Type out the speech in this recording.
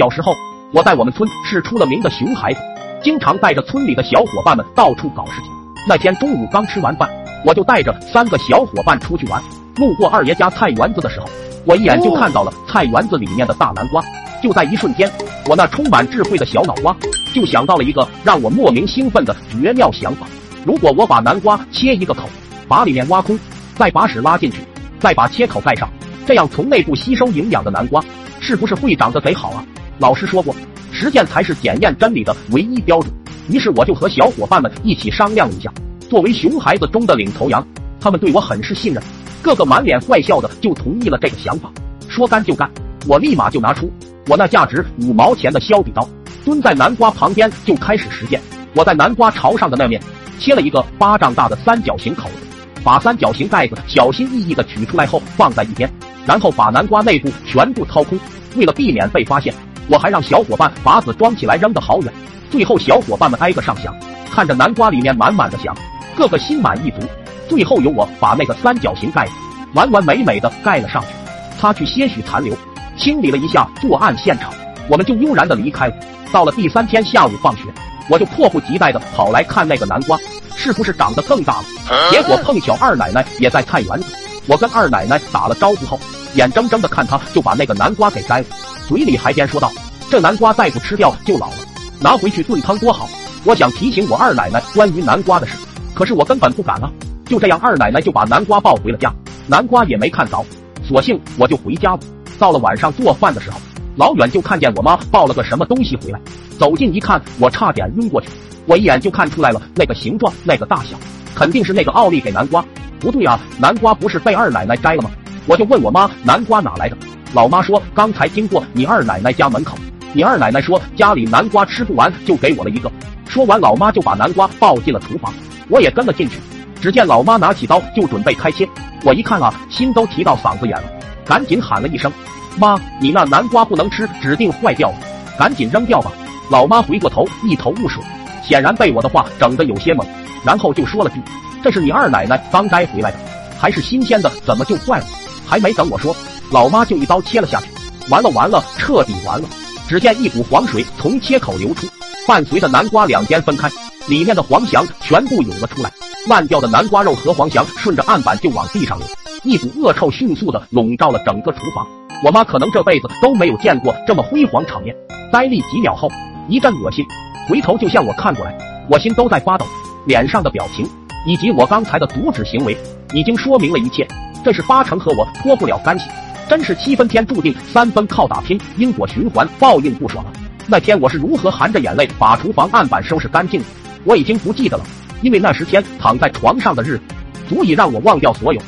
小时候，我在我们村是出了名的熊孩子，经常带着村里的小伙伴们到处搞事情。那天中午刚吃完饭，我就带着三个小伙伴出去玩。路过二爷家菜园子的时候，我一眼就看到了菜园子里面的大南瓜。就在一瞬间，我那充满智慧的小脑瓜就想到了一个让我莫名兴奋的绝妙想法：如果我把南瓜切一个口，把里面挖空，再把屎拉进去，再把切口盖上，这样从内部吸收营养的南瓜，是不是会长得贼好啊？老师说过，实践才是检验真理的唯一标准。于是我就和小伙伴们一起商量一下。作为熊孩子中的领头羊，他们对我很是信任，个个满脸坏笑的就同意了这个想法。说干就干，我立马就拿出我那价值五毛钱的削笔刀，蹲在南瓜旁边就开始实践。我在南瓜朝上的那面切了一个巴掌大的三角形口子，把三角形盖子小心翼翼的取出来后放在一边，然后把南瓜内部全部掏空。为了避免被发现。我还让小伙伴把籽装起来扔得好远，最后小伙伴们挨个上香，看着南瓜里面满满的翔，个个心满意足。最后由我把那个三角形盖子完完美美的盖了上去，擦去些许残留，清理了一下作案现场，我们就悠然的离开了。到了第三天下午放学，我就迫不及待的跑来看那个南瓜是不是长得更大了。结果碰巧二奶奶也在菜园子，我跟二奶奶打了招呼后，眼睁睁的看她就把那个南瓜给摘了。嘴里还边说道：“这南瓜再不吃掉就老了，拿回去炖汤多好。”我想提醒我二奶奶关于南瓜的事，可是我根本不敢啊。就这样，二奶奶就把南瓜抱回了家，南瓜也没看着，索性我就回家了。到了晚上做饭的时候，老远就看见我妈抱了个什么东西回来，走近一看，我差点晕过去。我一眼就看出来了，那个形状，那个大小，肯定是那个奥利给南瓜。不对啊，南瓜不是被二奶奶摘了吗？我就问我妈，南瓜哪来的？老妈说：“刚才经过你二奶奶家门口，你二奶奶说家里南瓜吃不完，就给我了一个。”说完，老妈就把南瓜抱进了厨房，我也跟了进去。只见老妈拿起刀就准备开切，我一看啊，心都提到嗓子眼了，赶紧喊了一声：“妈，你那南瓜不能吃，指定坏掉了，赶紧扔掉吧。”老妈回过头，一头雾水，显然被我的话整得有些懵，然后就说了句：“这是你二奶奶刚摘回来的，还是新鲜的，怎么就坏了？”还没等我说。老妈就一刀切了下去，完了完了，彻底完了！只见一股黄水从切口流出，伴随着南瓜两边分开，里面的黄翔全部涌了出来。烂掉的南瓜肉和黄翔顺着案板就往地上流，一股恶臭迅速的笼罩了整个厨房。我妈可能这辈子都没有见过这么辉煌场面，呆立几秒后，一阵恶心，回头就向我看过来，我心都在发抖，脸上的表情以及我刚才的阻止行为，已经说明了一切，这是八成和我脱不了干系。真是七分天注定，三分靠打拼，因果循环，报应不爽！那天我是如何含着眼泪把厨房案板收拾干净的，我已经不记得了，因为那十天躺在床上的日子，足以让我忘掉所有。